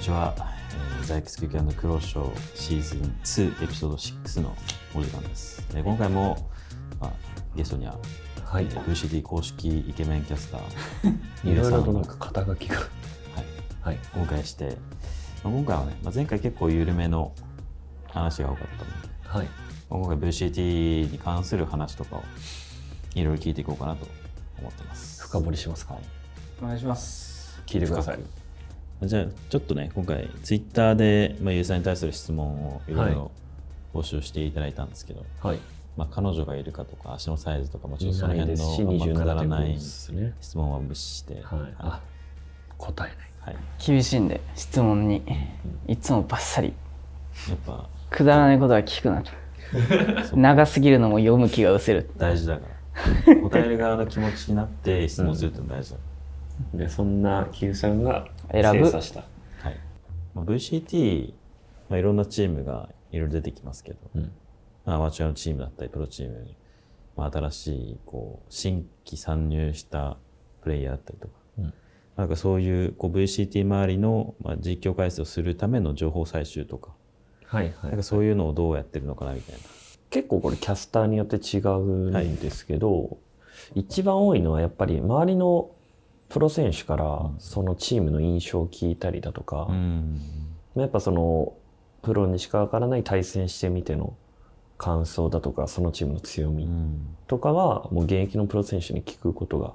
ちは、えー、ザイクスクキャンのクローショーシーズン2エピソード6のお時間です。えー今回も、まあ、ゲストには、はいえー VCT 公式イケメンキャスター、いろいろとなんか、か肩書きが。はい、はい。お迎えして、まあ、今回はね、まあ、前回結構緩めの話が多かったので、はい。まあ今回 VCT に関する話とかをいろいろ聞いていこうかなと思ってます。深掘りしますか。お願いします。聞いてください。じゃあちょっとね今回ツイッターで、まあ、ユーザーに対する質問をいろいろ募集していただいたんですけど、はい。まあ、彼女がいるかとか足のサイズとかもちろんその辺のくだらな27.5い。質問は無視して、はい。はあ、答えない。はい、厳しいんで、質問に。いつもバッサリ。やっぱくだらないことは聞くなと。長すぎるのも読む気が失せる。大事だから 答える側の気持ちになって質問するっての大事だ、で、そんな Q さんが選ぶ精査した。はいまあ、VCT、まあ、いろんなチームがいろいろ出てきますけど、うん。まあ、アマチュアのチームだったりプロチーム、まあ、新しいこう新規参入したプレイヤーだったりとか、うんなんかそういうこう VCT 周りの、まあ、実況解説をするための情報採集とか,、はいはいなんか。そういうのをどうやってるのかなみたいな。結構これキャスターによって違うんですけど、一番多いのはやっぱり周りのプロ選手からそのチームの印象を聞いたりだとか、うん。やっぱそのプロにしかわからない対戦してみての感想だとかそのチームの強みうん。とかはもう現役のプロ選手に聞くことが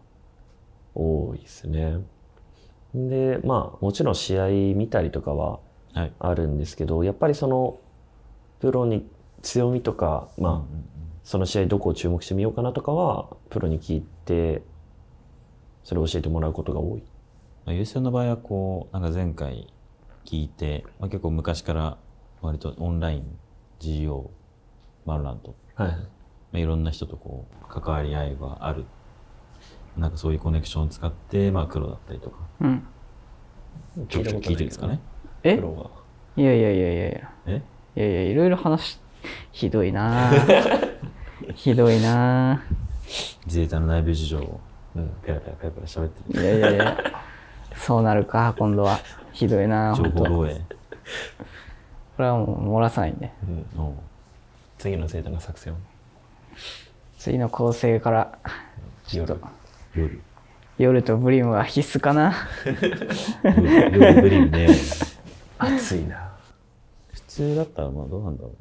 多いですね。でまあもちろん試合見たりとかははい。あるんですけどやっぱりそのプロに強みとかまあ、その試合どこを注目してみようかなとかはプロに聞いてそれを教えてもらうことが多い。まあ、優勝の場合はこうなんか前回聞いて、まあ、結構昔から割とオンライン GO マルラントはい、まあ、いろんな人とこう関わり合いがある。なんかそういうコネクションを使って、まあ、黒だったりとか。うん。ちょくちょく聞いてるんですかね。え？プロは。いやいやいやいやいや。え？いやいや、いろいろ話し、ひどいなぁ。ひどいな自衛隊の内部事情をうん。ペラペラペラペラ喋ってぁる。いやいやいや。そうなるか、今度は。ひどいなぁ情報漏洩。れはもう漏らさないんで。うん。の次の生徒の作戦を。次の構成から、夜。夜。夜とブリムは必須かな。夜。夜ブリンね。暑いな。普通だったらまあどうなんだろう、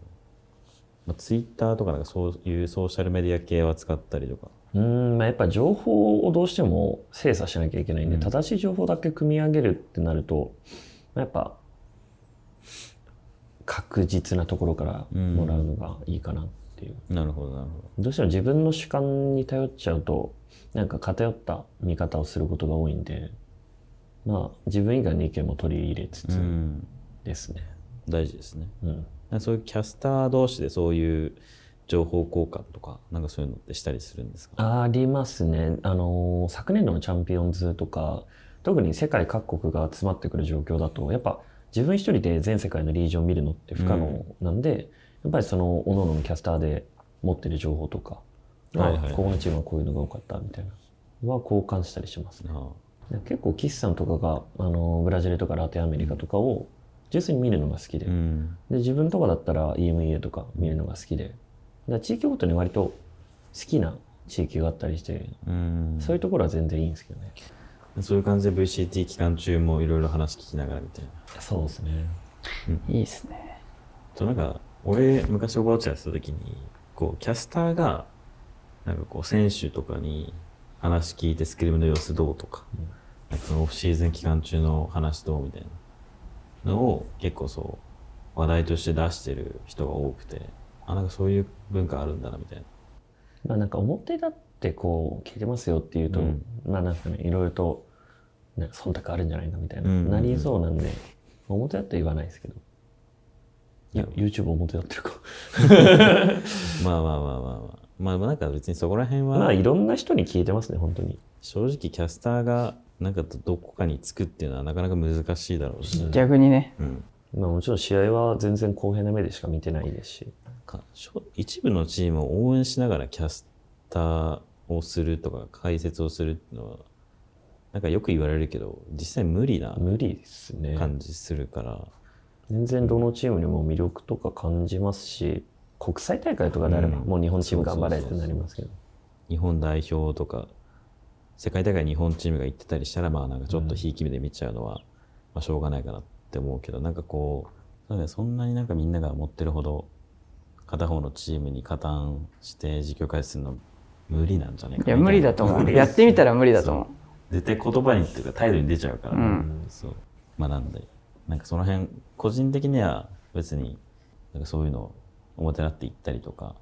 まあ、ツイッターとかなんかそういうソーシャルメディア系は使ったりとかうーん、まあ、やっぱ情報をどうしても精査しなきゃいけないんで、うん正しい情報だけ組み上げるってなると、まあやっぱ確実なところからもらうのがいいかなっていう。なるほどなるほどどうしても自分の主観に頼っちゃうと、なんか偏った見方をすることが多いんで、まあ自分以外の意見も取り入れつつうんですね。大事ですねうん。そういうキャスター同士でそういう情報交換とかなんかそういうのってしたりするんですか？ありますね。あのー昨年度のチャンピオンズとか、特に世界各国が集まってくる状況だと、やっぱ自分一人で全世界のリージョンを見るのって不可能なんで、やっぱりその、各々のキャスターで持ってる情報とか、まあはいはいはい。ここのチームはこういうのが多かったみたいな、は交換したりしますね。あ結構、岸さんとかが、あのーブラジルとかラテンアメリカとかを、純粋に見るのが好きで、あうん。で自分とかだったら EMEA とか見るのが好きで、だ地域ごとに割と好きな地域があったりして、うんそういうところは全然いいんですけどね。そういう感じで VCT 期間中もいろいろ話聞きながらみたいなそうですね。いいっすね。となんか俺昔オーバーウォッチやってた時にこうキャスターがなんかこう選手とかに話聞いてスクリームの様子どうとか,、なんかそのオフシーズン期間中の話どうみたいなのを結構そう話題として出してる人が多くてあなんかそういう文化あるんだなみたいなまあなんか表立ってこう聞いてますよっていうと、うんまあなんかね、いろいろと、ね、忖度あるんじゃないかみたいな、うんうんうんなりそうなんで、表立って言わないですけど。いや、YouTube 表立ってるか。まあまあまあまあまあまあなんか別にそこら辺はまあいろんな人に聞いてますね、本当に。正直キャスターがなんかどこかにつくっていうのはなかなか難しいだろうし、逆にね。うん、まあもちろん試合は全然公平な目でしか見てないですし。一部のチームを応援しながらキャスターをするとか解説をするっていうのはなんかよく言われるけど実際無理な無理ですね。感じするから、全然どのチームにも魅力とか感じますし、国際大会とかであれば、うんもう日本チーム頑張れってなりますけど。日本代表とか世界大会日本チームが行ってたりしたらまあなんかちょっとひいき目で見ちゃうのは、まあ、しょうがないかなって思うけどなんかこうそんなになんかみんなが思ってるほど片方のチームに加担して実況解説するの無理なんじゃないかいや、無理だと思う。やってみたら無理だと思う。絶対言葉にっていうか態度に出ちゃうから、うん。そう。まあなんで。なんかその辺個人的には別になんかそういうのを表立って言ったりとか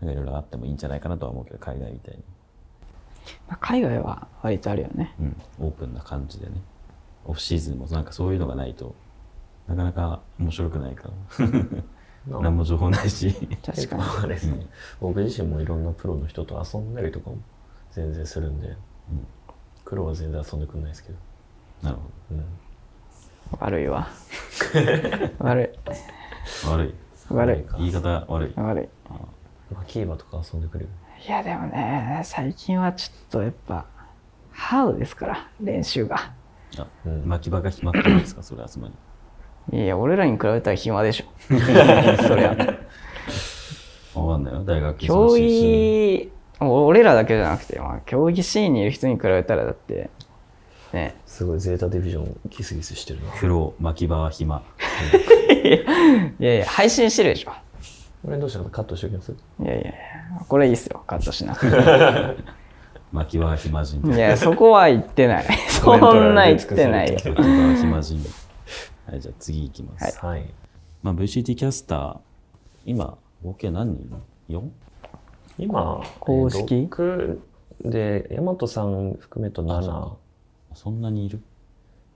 なんかいろいろあってもいいんじゃないかなとは思うけど海外みたいに。まあ海外は割とあるよね。うん、オープンな感じでね。オフシーズンもなんかそういうのがないとなかなか面白くないから 何も情報ないし。確かに。あれですね、僕自身もいろんなプロの人と遊んだりとかも全然するんで、黒は全然遊んでくんないですけど、なるほうん、悪いわ。悪い。ど悪い。悪い。言い方悪い。悪い。マキーバとか遊んでくれる？いや、でもね、最近はちょっとやっぱ、ハードですから、練習が。あ、うん。巻き場が決まってるんですかそれ集まりいや、俺らに比べたら暇でしょ。そりゃ。わかんないよ大学競技、俺らだけじゃなくて、まあ、競技シーンにいる人に比べたらだって、ね、すごいゼータディビジョンギスギスしてるな苦労巻き場は暇 いやいや、配信してるでしょ。これどうしたの？カットしておきます？いやいやいや、これいいっすよ、カットしなくて。巻き場は暇人いや、そこは言ってない。そんな言ってないよ。巻き場は暇人はいじゃあ次いきます、はい。まあ、VCT キャスター今合計何人？4? 今公式？えー6で大和さん含めと7そんなにいる？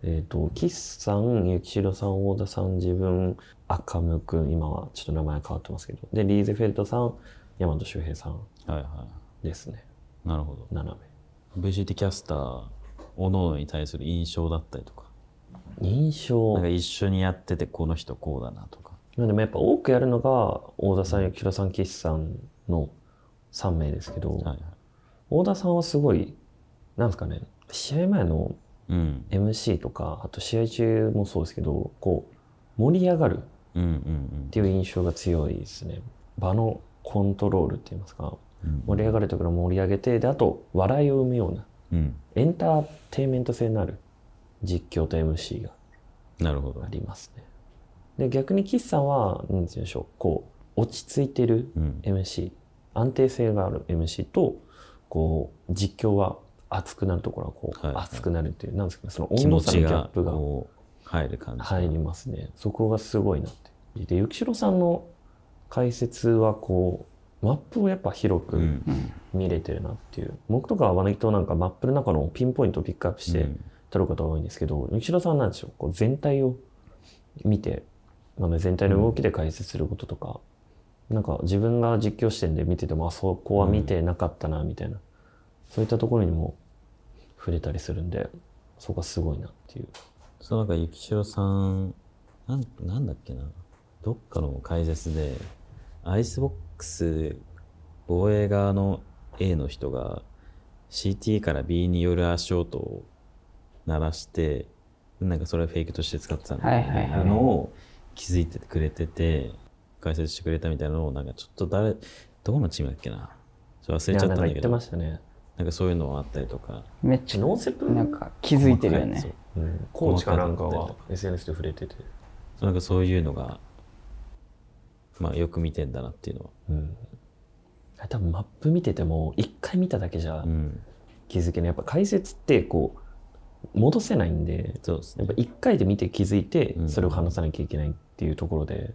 えっ、と岸さん幸代さん大田さん自分赤むくん今はちょっと名前変わってますけど。でリーゼフェルトさん大和修平さんはいはですね。いなるほど。7 VCT キャスターおのおのに対する印象だったりとか。名印象。なんか一緒にやっててこの人こうだなとか。まあでもやっぱ多くやるのが大田さん幸代さん岸さんの3名ですけど、はいはい。大田さんはすごいなんですかね試合前のうん、MC とかあと試合中もそうですけどこう盛り上がるっうんうん。ていう印象が強いですね。場のコントロールって言いますかうん。盛り上がるところを盛り上げてであと笑いを生むようなうん。エンターテインメント性のある実況と MC がなるほど。ありますね。で逆に岸さんは何て言うんでしょうこう落ち着いてるうん。MC 安定性がある MC とこう実況は熱くなるところはこう、はいはい。熱くなるっていうなんですかねその気温度差のギャップが入る感じ入りますね。そこがすごいなってで幸代さんの解説はこうマップをやっぱ広くうん。見れてるなっていう、僕とかは割となんかマップの中のピンポイントをピックアップしてうん撮ることが多いんですけど、幸代さんなんでしょう？こう全体を見て、まあ、全体の動きで解説することとか、なんか自分が実況視点で見ててもあそこは見てなかったなみたいな、そういったところにも触れたりするんでそこがすごいなっていう。そうなんか幸代さんなんなんだっけな。どっかの解説でアイスボックス防衛側の A の人が CT から B による足音を鳴らしてなんかそれはフェイクとして使ってたんだはいはいはい。のを気づいててくれてて解説してくれたみたいなのをなんかちょっと誰どこのチームだっけな？ちょっと忘れちゃったんだけど。なんか言ってましたね、なんかそういうのもあったりとか。めっちゃノーセップなんか気づいてるよね。うん、コーチかなんかは SNS で。触れてて、そうなんかそういうのが、まあよく見てんだなっていうのは。うん、多分マップ見てても一回見ただけじゃうん。気づけない。やっぱ解説ってこう戻せないんでそうですねやっぱ。一回で見て気づいてうんそれを話さなきゃいけないっていうところで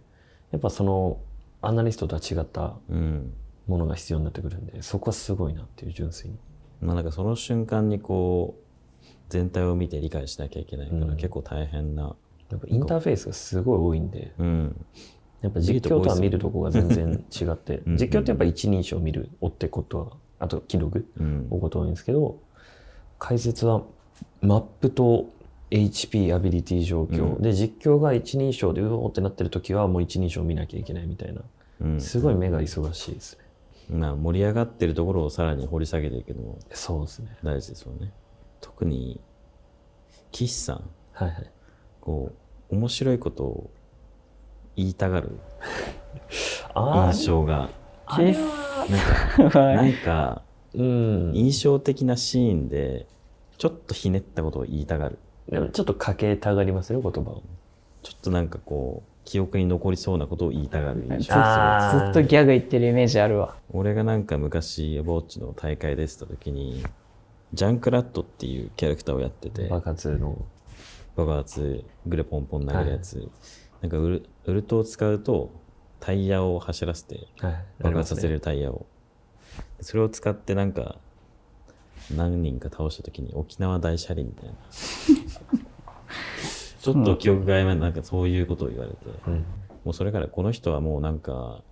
やっぱそのアナリストとは違ったうん。ものが必要になってくるんでそこはすごいなっていう純粋にまあなんかその瞬間にこう、全体を見て理解しなきゃいけないから、うん結構大変な。やっぱインターフェースがすごい多いんでうん。やっぱ実況とは見るとこが全然違ってうん実況ってやっぱ一人称見る追ってことはあと記録うん追うこと多いんですけど解説はマップと HP アビリティ状況、うん。で実況が一人称でうおーってなってる時はもう一人称見なきゃいけないみたいな。うん。すごい目が忙しいですね。まあ盛り上がってるところをさらに掘り下げていくのもそうですね。大事ですよね。特に岸さん。はいはい。こう面白いことを言いたがる あ印象が。なんかはなんか うん。印象的なシーンでちょっとひねったことを言いたがるでもちょっとかけたがりますね、言葉を。ちょっとなんかこう記憶に残りそうなことを言いたがる印象ずっとギャグ言ってるイメージあるわ。俺がなんか昔ボッチの大会出てた時にジャンクラットっていうキャラクターをやってて爆発の。爆発グレポンポン投げるやつ、なんかウルウルトを使うとタイヤを走らせてはい。爆発させるタイヤを、それを使ってなんか何人か倒した時に沖縄大車輪みたいな。ちょっと記憶が曖昧ななんかそういうことを言われて、うん。もうそれからこの人はもうなんか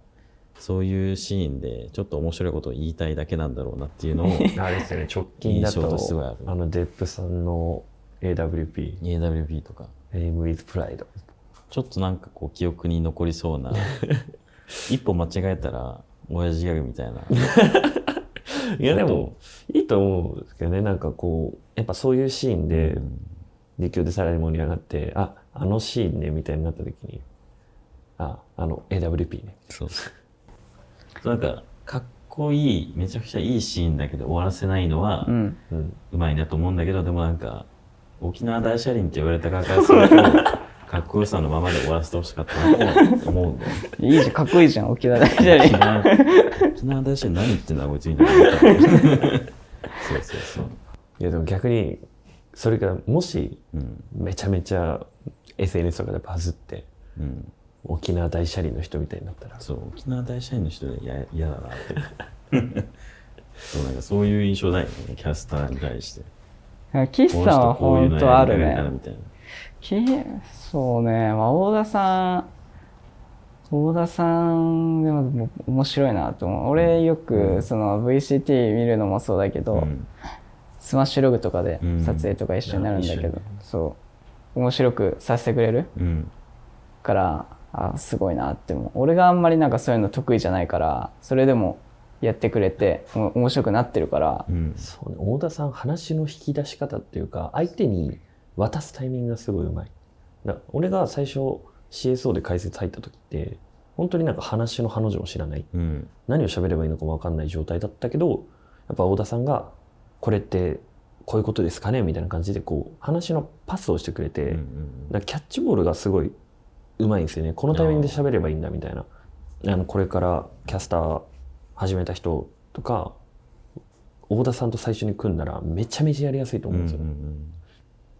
そういうシーンでちょっと面白いことを言いたいだけなんだろうなっていうのを あれですよね、直近だとすごいある、あの、デップさんの AWP、AWP とか。Aim with Pride。ちょっとなんかこう記憶に残りそうな。一歩間違えたら親父ギャグみたいな いや、でも、いいと思うんですけどね、なんかこう、やっぱそういうシーンで、実況でさらに盛り上がって、あ、あのシーンね、みたいになった時に、あ、あの、AWP ね。そうなんかかっこいいめちゃくちゃいいシーンだけど終わらせないのはう。うん。うまいなと思うんだけど、でもなんか沖縄大車輪って言われた側からするとかっこよさのままで終わらせてほしかったなと思うんだよねいいじゃん、かっこいいじゃん、沖縄大車沖輪。縄沖縄大車輪何言ってんだこいつみたいな。思ったそうそうそう。いや、でも逆に、それがもし、うん。めちゃめちゃ SNS とかでバズって、うん。沖縄大車輪の人みたいになったら、そう沖縄大社員の人で嫌嫌だなって。そうなんかそういう印象ないよねキャスターに対して。岸さんは本当あるね。みたいな。きそうね、まあ、大田さん、大田さんでもも面白いなと思う。俺よくその VCT 見るのもそうだけど、うん。スマッシュログとかでうん。撮影とか一緒になるんだけど、あ一緒に。そう。面白くさせてくれるうん。から、あ、すごいなって思う。俺があんまりなんかそういうの得意じゃないから、それでもやってくれて、お面白くなってるから。う、ん。そうね、大田さん話の引き出し方っていうか、相手に渡すタイミングがすごいうまい。だ俺が最初 CSO で解説入った時って、本当になんか話の彼女を知らない。うん何を喋ればいいのかも分かんない状態だったけど、やっぱ大田さんが、これってこういうことですかね？みたいな感じでこう、話のパスをしてくれて、うんうんキャッチボールがすごいうまいんですよね。このタイミングで喋ればいいんだみたいな。あの、これからキャスター始めた人とか、大田さんと最初に組んだらめちゃめちゃやりやすいとうんうんう思うんですよね。ん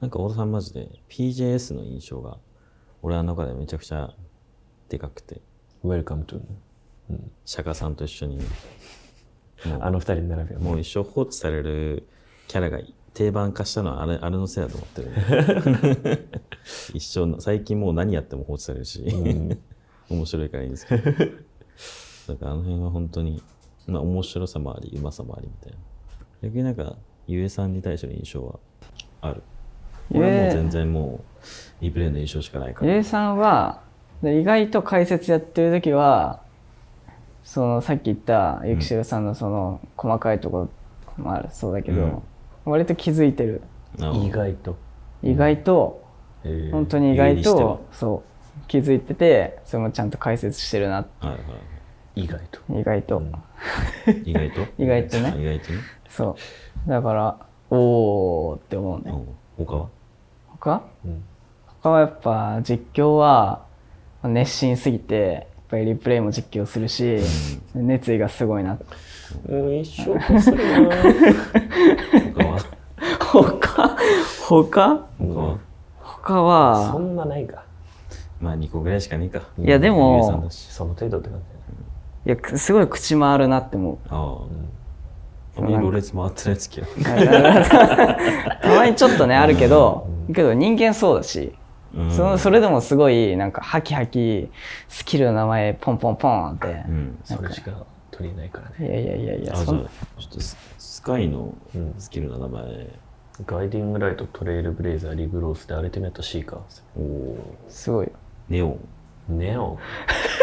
なんか太田さんマジで PJS の印象が俺の中でめちゃくちゃでかくて。Welcome to、うん。釈迦さんと一緒に。あの二人に並べよう。もう一生放置されるキャラが定番化したのはあれあれのせいだと思ってる、ね、一生の最近もう何やっても放置されるし、うん。面白いからいいんですけど。だからあの辺は本当に、まあ、面白さもありうまさもありみたいな。逆になんかゆえさんに対しての印象はある俺はもう全然もうリプレイの印象しかないから。ゆえさんはで意外と解説やってる時はそのさっき言ったゆきしろさんのその細かいところもあるそうだけど、うん。割と気づいてる。あ意外と。意外と、えー本当に意外とそう気づいててそれもちゃんと解説してるなはいはい。意外と。意外と、うん。意外と？意外とね。意外とね、そう。だからおーって思うね。うん他は？他？うん。他はやっぱ実況は熱心すぎてやっぱりリプレイも実況するし、熱意がすごいな。もう一生こするな。他は？他？他？他は？他そはんなないか。まあ2個ぐらいしかねえか。いやでもゆえさんだし。その程度って感じだね。いやすごい口回るなって思う。あああん たまにちょっとねあるけどけど人間そうだし、うん。そのそれでもすごいなんかハキハキスキルの名前ポンポンポンってう、ん。それしか取れないからね。いやいやいやいやちょっとススカイのうんスキルの名前、ガイディングライト、トレイルブレイザー、リグロースでアルティメットシーカー。おおすごい。よネオン。ネオン？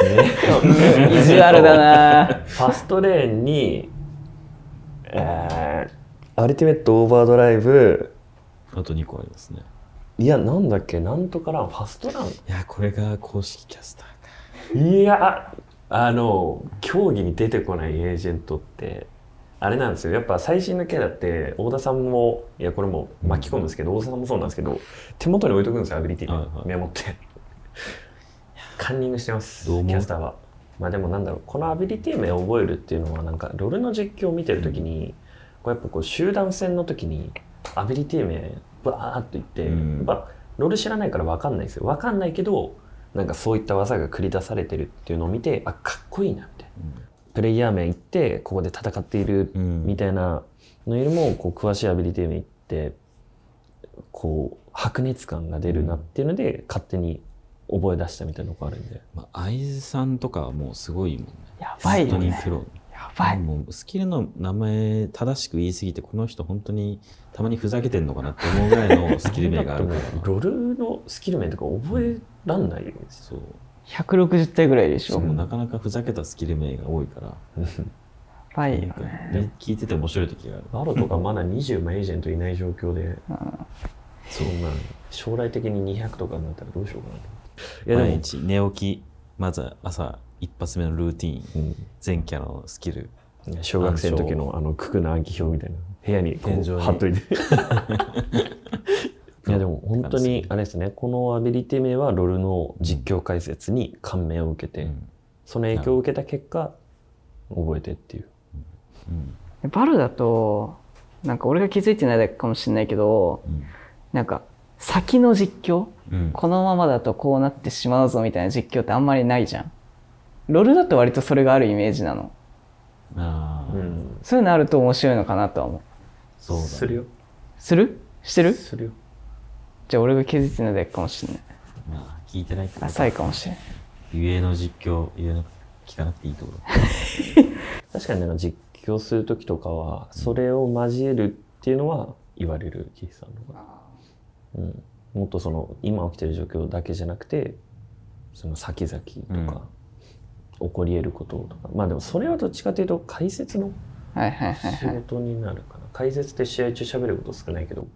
ネオン。意地悪だな。ファストレーンに、えー、アルティメットオーバードライブ、あと2個ありますね。いやなんだっけ？なんとかランファストラン？いや、これが公式キャスターか。いやあの競技に出てこないエージェントってあれなんですよ。やっぱ最新のキャラって大田さんもいやこれも巻き込むんですけど、大田さんもそうなんですけど手元に置いとくんですよアビリティ。はいはい。メモって。カンニングしてますキャスターはまあでもなんだろうこのアビリティ名を覚えるっていうのはなんかロールの実況を見てる時に、こうやっぱこう集団戦の時にアビリティ名バーっと言って、うん。ロール知らないから分かんないですよ。分かんないけどなんかそういった技が繰り出されてるっていうのを見てあかっこいいなみたいなプレイヤー名言ってここで戦っているうん。みたいなのよりもこう詳しいアビリティ名言ってこう白熱感が出るなっていうので勝手に覚え出したみたいなのがあるんで。まあ、会津さんとかはもうすごいもんね。やばいよね。本当にプロ。やばい。もうスキルの名前正しく言いすぎて、この人本当にたまにふざけてんのかなって思うぐらいのスキル名があるから。ロールのスキル名とか覚えらんないよそう。160体ぐらいでしょ。そう。なかなかふざけたスキル名が多いから、やばいよね。ね聞いてて面白い時がある。バロとかまだ20枚エージェントいない状況で、そんな将来的に200とかになったらどうしようかなといやでも、毎日寝起き、まず朝一発目のルーティーン、うん。全キャラのスキル。小学生の時のあの九九の暗記表みたいな。部屋にこ天井にう貼っといて。いやでも本当にあれですね。このアビリティ名はロールの実況解説に感銘を受けて、うん。その影響を受けた結果覚えてっていう。うん。バルだとなんか俺が気づいてないだけかもしれないけどうん。なんか先の実況？うん。このままだとこうなってしまうぞみたいな実況ってあんまりないじゃん。ロールだと割とそれがあるイメージなの。ああ、うん。そういうのあると面白いのかなとは思う。そう。するよ。する？してる？するよ。じゃあ俺が気づいてないだけかもしれない。まあ、聞いてないってこと。浅いかもしれないゆえの実況、ゆえの聞かなくていいところ。確かになんか実況する時とかはそれを交えるっていうのは言われる岸さんのが、うん、もっとその今起きてる状況だけじゃなくてその先々とか、起こり得ることとか。まあでもそれはどっちかというと解説のはいはいはい仕はい。事になるかな。解説って試合中喋ること少ないけど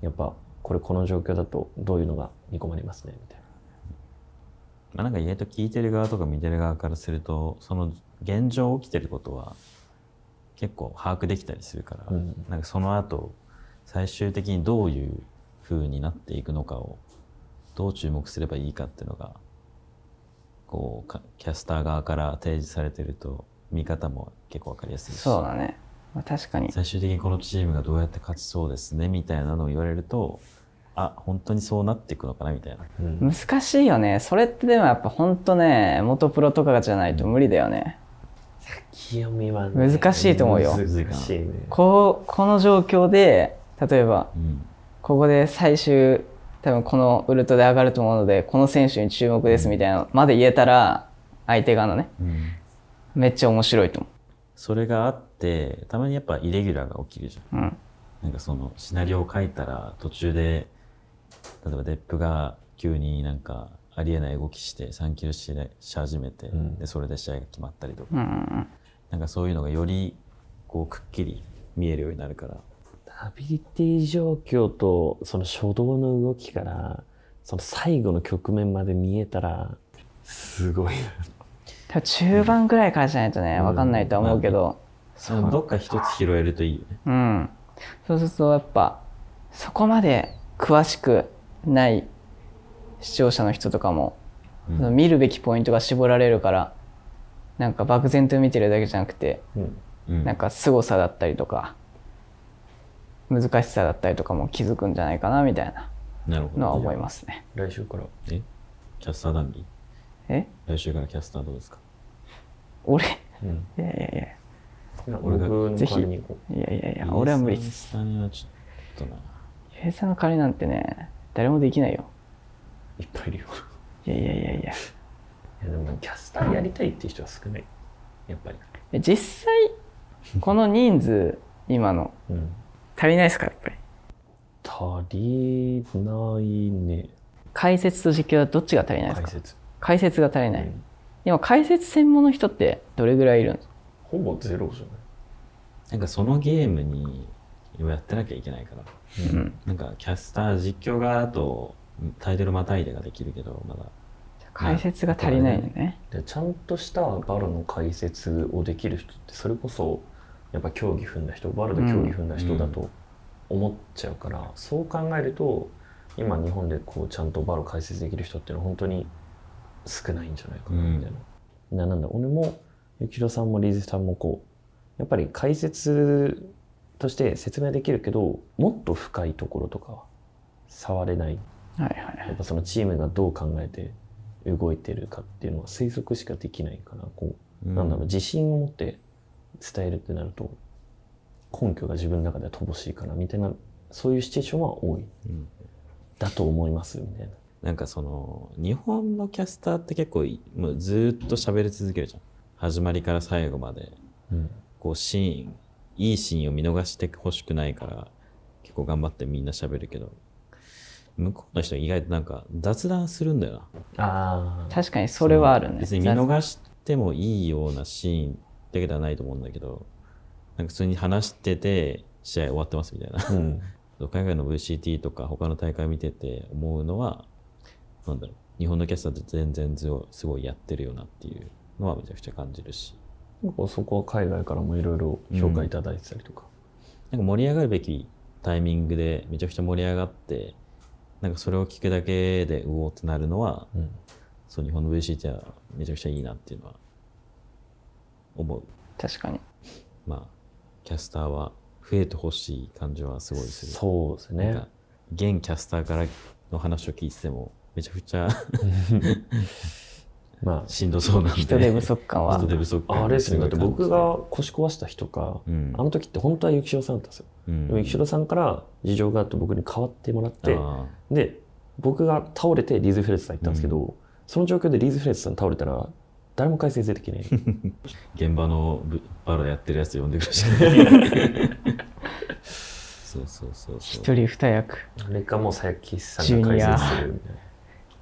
やっぱこれこの状況だとどういうのが見込まれますね？みたいな。まあ、なんか意外と聞いてる側とか見てる側からすると、その現状起きてることは結構把握できたりするから、うん。なんかその後、最終的にどういう風になっていくのかを、どう注目すればいいかっていうのが、こうか、キャスター側から提示されてると、見方も結構わかりやすいし、そうだね、まあ、確かに。最終的にこのチームがどうやって勝ちそうですね、みたいなのを言われると、あ、本当にそうなっていくのかな、みたいな。うん。難しいよね。それってでもやっぱほんとね元プロとかじゃないと無理だよね、清見はね難しいと思うよ。難しいね。こうこの状況で例えばうん。ここで最終多分このウルトで上がると思うのでこの選手に注目ですみたいなのまで言えたら相手側のねうん。めっちゃ面白いと思それがあって、たまにやっぱイレギュラーが起きるじゃん。う、うん、なんかそのシナリオを書いたら途中で、例えばデップが急になんかありえない動きして3キルしし始めて、ん。で、それで試合が決まったりとか、うんうん。なんかそういうのがよりこうくっきり見えるようになるから、アビリティ状況とその初動の動きからその最後の局面まで見えたらすごいな。中盤ぐらいからじゃないとね分かんないとは思うけど、そのどっか一つ拾えるといいよね。うん。そうするとやっぱそこまで詳しくない視聴者の人とかも、うん。その見るべきポイントが絞られるからなんか漠然と見てるだけじゃなくてうん。うん。なんか凄さだったりとか難しさだったりとかも気づくんじゃないかなみたいな。なるほど、のは思いますね。来週から。え？キャスター談義？え？来週からキャスターどうですか？俺？うん。いやいやいや。僕のぜひ。いやいやいや俺は無理っイーす。サーにはちょっとな。ゆえさんの代わりなんてね誰もできないよ。ういっぱいいるよ。いやいやいやいや。いやでもキャスターやりたいっていう人は少ない。やっぱり。え実際この人数今の。うん足りないですかやっぱり？足りないね解説と実況はどっちが足りないですか？解説解説が足りない、うん今解説専門の人ってどれぐらいいるんですか？ほぼゼロじゃない？なんかそのゲームにをやってなきゃいけないから。うん。なんかキャスター実況側だとタイトルまたいでができるけど、まだ。解説が足りないよね。でちゃんとしたバルの解説をできる人ってそれこそやっぱ競技踏んだ人バルで競技踏んだ人だと思っちゃうから、そう考えると今日本でこうちゃんとバル解説できる人っていうのは本当に少ないんじゃないかなみたいな。ななんだ俺も幸宏さんもリーズさんもこうやっぱり解説として説明できるけどもっと深いところとかは触れない。はいはいやっぱそのチームがどう考えて動いてるかっていうのは推測しかできないからこう、うんなんだろう自信を持って伝えるってなると根拠が自分の中では乏しいかなみたいなそういうシチュエーションは多い、うんだと思いますみたいな。なんかその、日本のキャスターって結構いもうずーっと喋り続けるじゃん。始まりから最後まで。うんこうシーン、いいシーンを見逃してほしくないから、結構頑張ってみんな喋るけど、向こうの人は意外となんか雑談するんだよな。ああ確かにそれはあるね。別に見逃してもいいようなシーンだけではないと思うんだけど、なんか普通に話してて、試合終わってますみたいな。うん。海外の VCT とか他の大会見てて思うのは、なんだろう、日本のキャスターって全然すごいすごいやってるよなっていうのはめちゃくちゃ感じるし、なんかそこは海外からもいろいろ評価いただいてたりとか。なんか盛り上がるべきタイミングでめちゃくちゃ盛り上がって、なんかそれを聞くだけでうおーってなるのは、うん。そう日本の VCT はめちゃくちゃいいなっていうのは思う。確かに。まあ、キャスターは増えてほしい感じはすごいする。そうですね。現キャスターからの話を聞いてても、めちゃくちゃ ましんどそうなんで。人手不足感は人。手不足あ、感あれですね。だって僕が腰壊した日とか、うんあの時って本当は幸代さんだったんですよ。感じでも幸代さんから事情があって僕に代わってもらって、あで、僕が倒れてリーズ・フレッツさん行ったんですけど、その状況でリーズ・フレッツさん倒れたら、誰も解説できない。ー現場のブバロやってるやつ呼んでくるし。そうそうそうそう。一人二役。あれかもう佐々木さんが解説するみたいな。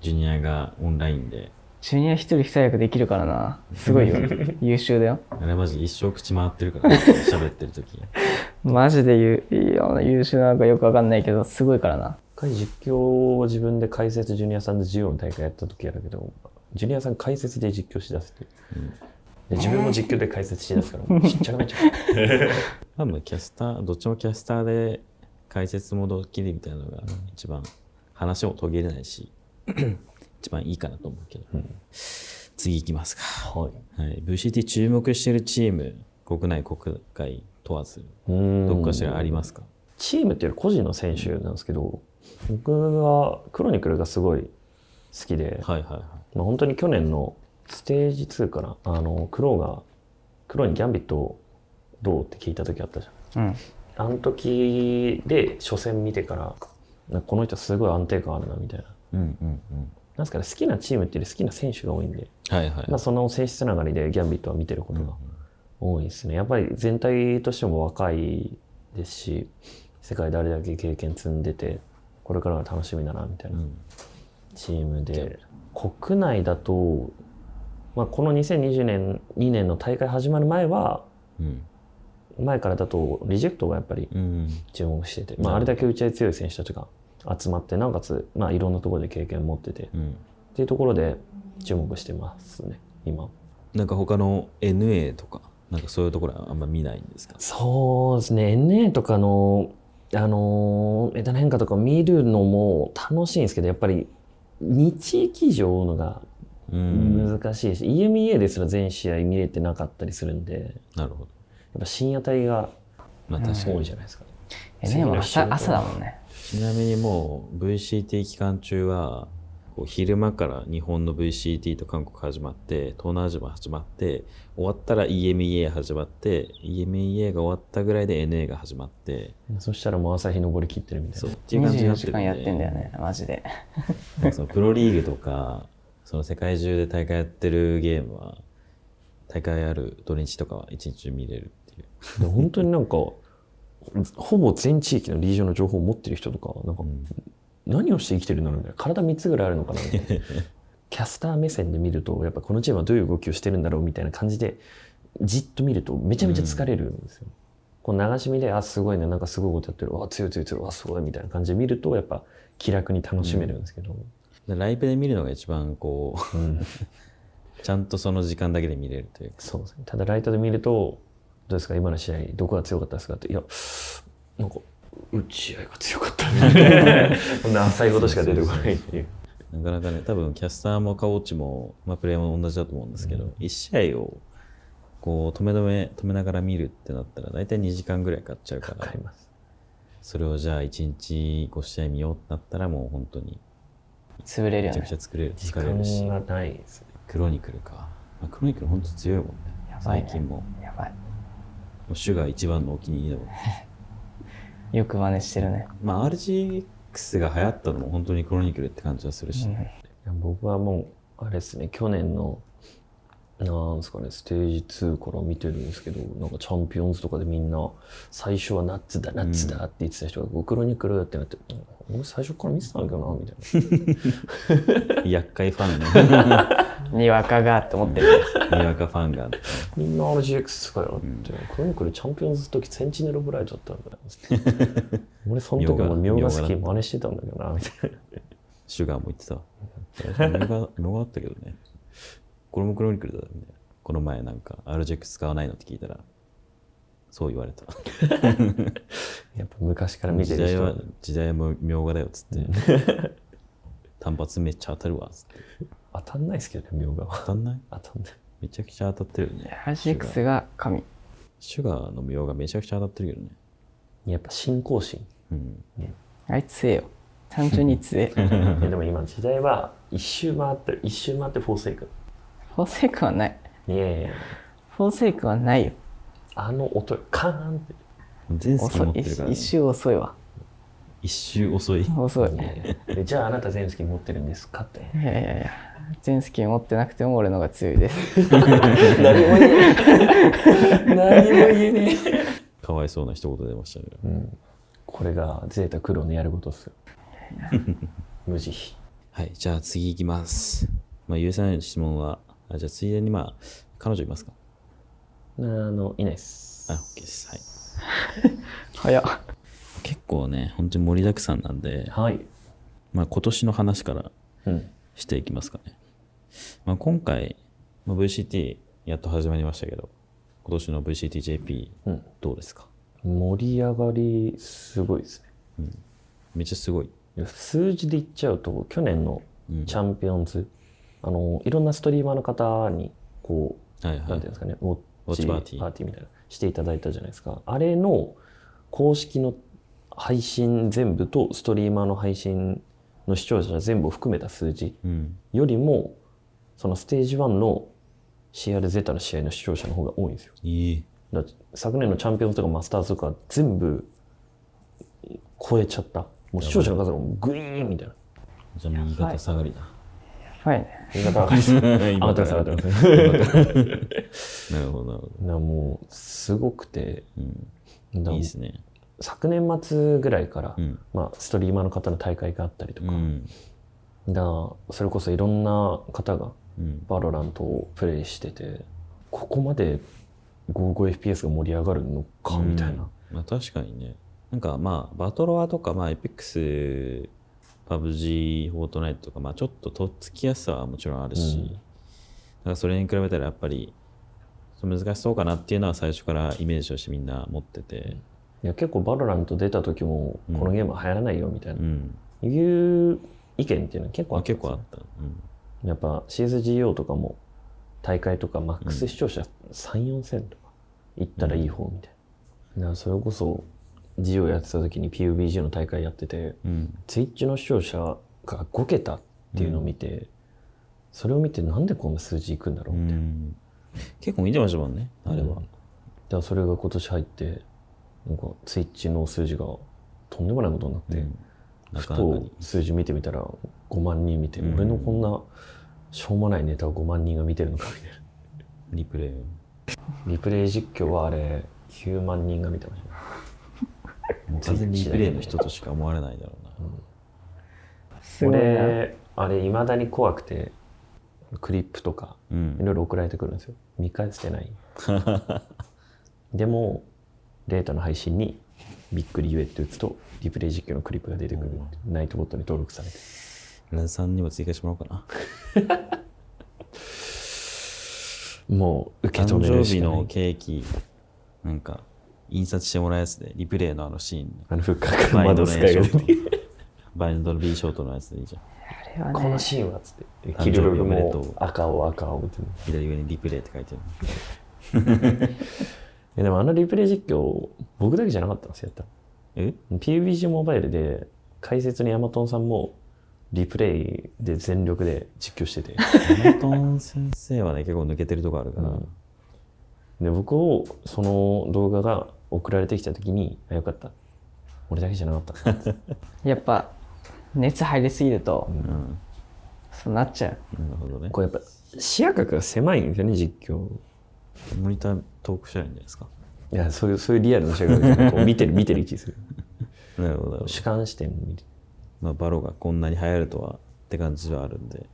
ジュニアがオンラインで、ジュニア一人二役できるからな。すごいよ。優秀だよ。あれマジ一生口回ってるから、ね、喋ってる時マジで優優秀なのかよくわかんないけど、すごいからな。一回実況を自分で解説ジュニアさんで授業の大会やった時やるけど、ジュニアさん解説で実況しだすっていう。で自分も実況で解説しだすから、しっちゃかめっちゃか。多分キャスター、どっちもキャスターで解説もドッキリみたいなのが一番話も途切れないし、一番いいかなと思うけど。次行きますか。はい。はい。VCT 注目してるチーム、国内、国外問わず、うんどっかしらありますか？チームっていうより個人の選手なんですけど、僕はクロニクルがすごい好きで、はいはいはい。まあ、本当に去年のステージ2かな、あの、クローが、クローにギャンビットどうって聞いた時あったじゃん。うん。あの時で初戦見てから、この人すごい安定感あるなみたいな。うんうんうん。なんですかね、好きなチームっていうより好きな選手が多いんで、はいはい。まあ、その性質つながりでギャンビットは見てることが多いですね。やっぱり全体としても若いですし、世界であれだけ経験積んでて、これからが楽しみだなみたいなうんチームで、国内だと、まあ、この2020年、2年の大会始まる前は、うん。前からだとリジェクトがやっぱりうん。注目してて、まあ、あれだけ打ち合い強い選手たちが集まって、なおかつ、まあ、いろんなところで経験を持ってて、っうん。ていうところで注目してますね、今。なんか他の NA とか、なんかそういうところはあんま見ないんですか？そうですね、NA とかの、あのー、枝の変化とか見るのも楽しいんですけど、やっぱり、日記上のがうん。難しいし、EMEA ですら全試合見れてなかったりするんで、なるほど。やっぱ深夜帯がまあ確かに。多いじゃないですか。え、でも朝朝だもんね。ちなみにもう VCT 期間中は、こう昼間から日本の VCT と韓国始まって、東南アジアも始まって、終わったら EMEA 始まって、EMEA が終わったぐらいで NA が始まって、そしたらもう朝日昇り切ってるみたいそう、なっ。ていう感じにな24ってる時間やってんだよね、マジで。そのプロリーグとか、その世界中で大会やってるゲームは、大会ある土日とかは一日中見れるっていう。で本当になんか、ほぼ全地域のリージョンの情報を持ってる人とか、なんか、何をして生きてるんだろうみたいな。体3つぐらいあるのかなみたいな。キャスター目線で見ると、やっぱこのチームはどういう動きをしてるんだろうみたいな感じで、じっと見るとめちゃめちゃ疲れるんですよ。こう流し見であすごいねなんかすごいことやってる。わ強い強い強い。わすごいみたいな感じで見るとやっぱ気楽に楽しめるんですけど、でライブで見るのが一番こう、うん。ちゃんとその時間だけで見れるというか。そうですね。ただライトで見るとどうですか？今の試合どこが強かったですか？って。いやなんか打ち合いが強かったね。こんな浅いことしか出てこないっていう。なかなかね、多分キャスターもカオッチも、まあ、プレイヤーも同じだと思うんですけど、一試合をこう止め止め止めながら見るってなったら大体2時間ぐらいかかっちゃうかからかります。それをじゃあ1日5試合見ようってなったらもう本当に潰れるよね。めちゃくちゃ作れる時疲れるし間がないですね。クロニクルか、まあ、クロニクル本当強いもんね。ね。最近も。もやばい。うシュガー一番のお気に入りだもんよく真似してるね、まあ RGX が流行ったのも本当にクロニクルって感じはするし、うん。いや僕はもうあれですね。去年のなんですかねステージ2から見てるんですけどなんかチャンピオンズとかでみんな最初はナッツだナッツだって言ってた人が、クロニクルってなってうん俺最初から見てたんだけどなみたいな。厄介ファンね にわかがって思ってる。にわかファンがみんな RGX かよって、クロニクルチャンピオンズの時センチネルブライトだったんだよ俺その時もミョウガ好き。真似してたんだけどなみたいなシュガーも言ってたわ。みょが、みょがあったけどね。これもクロニクルだよね。この前なんか RGX 使わないのって聞いたら、そう言われた。やっぱ昔から見てる人時代は、時代はみょうがだよっつって。単発めっちゃ当たるわっつって。当たんないですけどねミョウガは。当たんない？当たんない。めちゃくちゃ当たってるよね。RGX が神シュガーのみょうが。めちゃくちゃ当たってるけどね。やっぱ信仰心うん。あいつ強えよ。単純に強え でも今時代は一周回ってる。一周回ってフォーセイク。ォーセイクはない。いやいやいや。フォーセイクはないよ。あの音カーンって。全スキ遅い持ってるから、ね。一。周遅いわ。一周遅い。遅い。じゃああなた全スキン持ってるんですかって。いやいやいや全スキン持ってなくても俺のが強いです。何も言えない。何も言えねかわいそうな一言出ましたね。え、うん、これがゼータ黒のやることっすよ。無慈悲。はい、じゃあ次行きます。まあ、ゆうさんの質問は、あじゃあついでにまあ、彼女いますか？あのいないっす。あ、OK です。はい。早っ。結構ね、本当に盛りだくさんなんで、はい。まあ、今年の話からうんしていきますかね。まあ、今回、まあ、VCT やっと始まりましたけど、今年の VCTJP うん。どうですか、盛り上がりすごいですね。めっちゃすごい。数字で言っちゃうと去年のチャンピオンズ、あのいろんなストリーマーの方にこうはいはい。なんていうんですかね、ウォッチチパーティー。パーティーみたいな、していただいたじゃないですか。あれの公式の配信全部とストリーマーの配信の視聴者全部を含めた数字うん。よりも、そのステージ1の CRZ の試合の視聴者の方が多いんですよ。いい。昨年のチャンピオンズとかマスターズとか全部超えちゃった。もう視聴者の数がグイーンみたいな。じゃあ右肩下がりだ。やばいね言い方わかります。上 今がってます、上がってます。なるほど、なるほだからもう、すごくて、ど。だいいですね。昨年末ぐらいから、うん。まあ、ストリーマーの方の大会があったりとか、うん。だそれこそいろんな方がうん。バロラントをプレイしててここまで FPS が盛り上がるのかみたいな、まあ確かにね。なんかまあ、バトロワとか、まあ、 Apex、 PUBG、フォートナイトとか、まあちょっととっつきやすさはもちろんあるし、うんだからそれに比べたらやっぱり、難しそうかなっていうのは最初からイメージとしてみんな持ってて、いや結構バロラント出た時もうんこのゲームは流行らないよみたいな、うん。いう意見っていうのは結構ああったんですよ結構あった。うん。やっぱ CSGO とかも大会とかマックス視聴者3、4千とか行ったらいい方みたいな。だからそれこそ GO やってた時に PUBG の大会やってて、うん。Twitch の視聴者が5桁っていうのを見て、それを見てなんでこんな数字いくんだろううみたいな。ん、結構見てましたもんね、あれは。だからそれが今年入って、なんか Twitch の数字がとんでもないことになって、うんなふかなかとに。数字見てみたら5万人見て、うん俺のこんなしょうもないネタを5万人が見てるのかみたいな。リプレイ。リプレイ実況はあれ9万人が見てましたね。もう完全にリプレイの人としか思われないだろうな。すごいな俺、あれ未だに怖くて、クリップとかうんい。ろいろ送られてくるんですよ。見返してない。でも、データの配信にびっくり言えって打つとリプレイ実況のクリップが出てくる、ナイトボットに登録されて。さんにも追加してもらおうかな。もう受け止誕める生日のしかない。ケーキ、なんか、印刷してもらうやつで、リプレイのあのシーンに、あのフッカーからバインドの窓スカイバインドの B ショートのやつでいいじゃん。あれはこのねシーンはっつって。も赤を赤をって左上にリプレイって書いてる。えでもあのリプレイ実況僕だけじゃなかったんですよやっえ？たの PUBG モバイルで解説にヤマトンさんもリプレイで全力で実況してて。ヤマトン先生はね、結構抜けてるとこあるから、うん。で僕をその動画が送られてきた時にあよかった。俺だけじゃなかった。やっぱ熱入りすぎると、うん。そうなっちゃう。なるほどね。これやっぱ視野角が狭いんですよね実況モニタートークしたらいいんじゃないですか？いやそういうそういうリアルな視野角がこう 見てる見てる位置するなるほど。主観視点見てまあ、バロがこんなに流行るとはって感じはあるんで。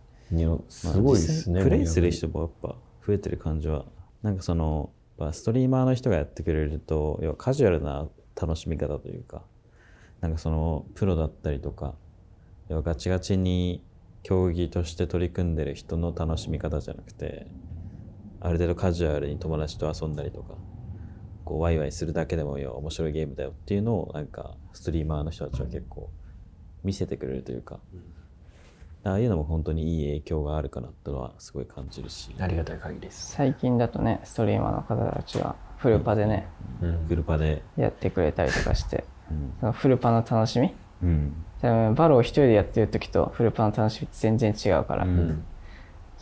すごいですね実際プレイする人もやっぱ増えてる感じはなんかそのストリーマーの人がやってくれると要はカジュアルな楽しみ方というかなんかそのプロだったりとか要はガチガチに競技として取り組んでる人の楽しみ方じゃなくてある程度カジュアルに友達と遊んだりとかこうワイワイするだけでも要は面白いゲームだよっていうのをなんかストリーマーの人たちは結構見せてくれるというか、ああいうのも本当にいい影響があるかなってのはすごい感じるし、ありがたい限りです、最近だとねストリーマーの方たちはフルパでね、うん。グルパで、やってくれたりとかしてうん。そのフルパの楽しみ。うん。多分バロを一人でやってる時とフルパの楽しみって全然違うから、うん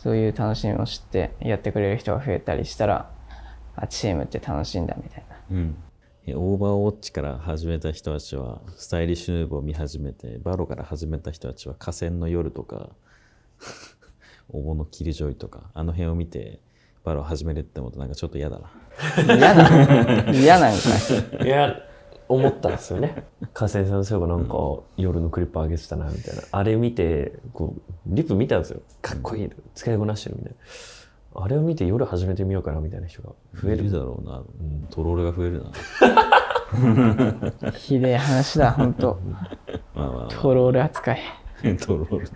そういう楽しみを知ってやってくれる人が増えたりしたらあチームって楽しいんだみたいな。うん。えオーバーウォッチから始めた人たちはスタイリッシュヌーボーを見始めてバロから始めた人たちは河川の夜とか オボのキルジョイとかあの辺を見てバロを始めるって思うとなんかちょっと嫌だな。嫌な嫌なんかい。いや思ったんですよね。河川さんそういえばなんか夜のクリップ上げてたなみたいな。あれ見てこうリップ見たんですよ。かっこいい。使いこなしてるみたいな。あれを見て夜始めてみようかなみたいな人が増える。増えるだろうな、トロールが増えるな。ひでえ話だ本当まあまあ、まあ、トロール扱い。トロール。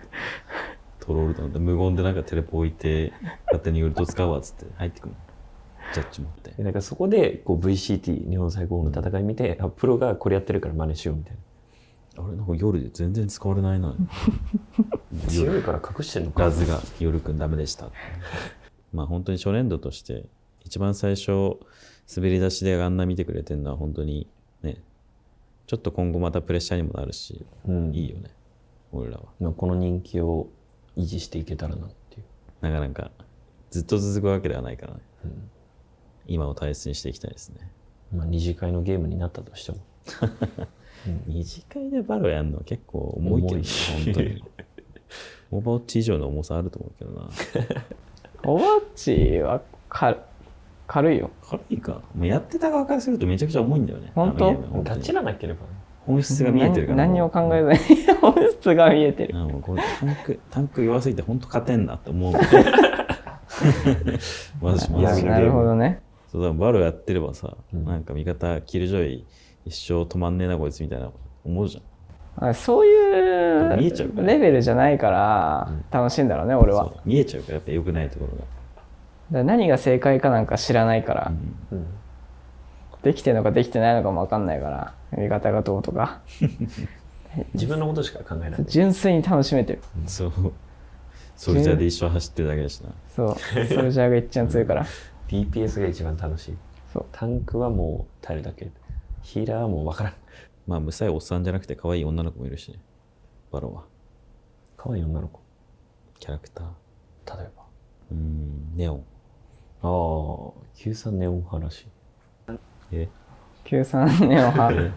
トロールだって無言でなんかテレポ置いて、勝手にウルト使うわっつって入ってくるの。ジャッジ持って。でなんかそこでこう VCT 日本最高峰の戦い見て、あプロがこれやってるから真似しようみたいなあれなんか夜で全然使われないな。強いから隠してんのかラズが夜くんダメでした。まあ本当に初年度として、一番最初、滑り出しであんな見てくれてるのは本当にね、ちょっと今後またプレッシャーにもなるし、うんいいよね。俺らは。まあこの人気を維持していけたらなっていうなかなかずっと続くわけではないからね。うん今を大切にしていきたいですね。まあ二次会のゲームになったとしても 二次会でバロやるのは結構重いけどね、本当に。オーバーウォッチ以上の重さあると思うけどな。オーバーウォッチはか軽いよ軽いか。もうやってた側からするとめちゃくちゃ重いんだよね。本当？あのゲーム本当に立ちらなければね本質が見えてるから。何何にも考えずに本質が見えてるあもうこれタンク、タンク弱すぎて本当勝てんなって思う。私もなるほどねそうだバロやってればさ、うん。なんか味方キルジョイ一生止まんねえなこいつみたいな思うじゃん。あそういう見えちゃうから。レベルじゃないから楽しいんだろうね俺は。だかそう。見えちゃうからやっぱ良くないところが。ら何が正解かなんか知らないから、うん。うん。できてるのかできてないのかも分かんないから味方がどうとか。自分のことしか考えない。純粋に楽しめてる。そう。ソルジャーで一生走ってるだけだしな。そう。ソルジャーが一番強いから DPS が一番楽しいそうタンクはもう耐えるだけヒーラーはもう分からんまあ、むさいおっさんじゃなくて可愛い女の子もいるしね。バロは。可愛い女の子キャラクター。例えばうーん、ネオン。ああ Q さんネオン派らしいえ？93年はえ？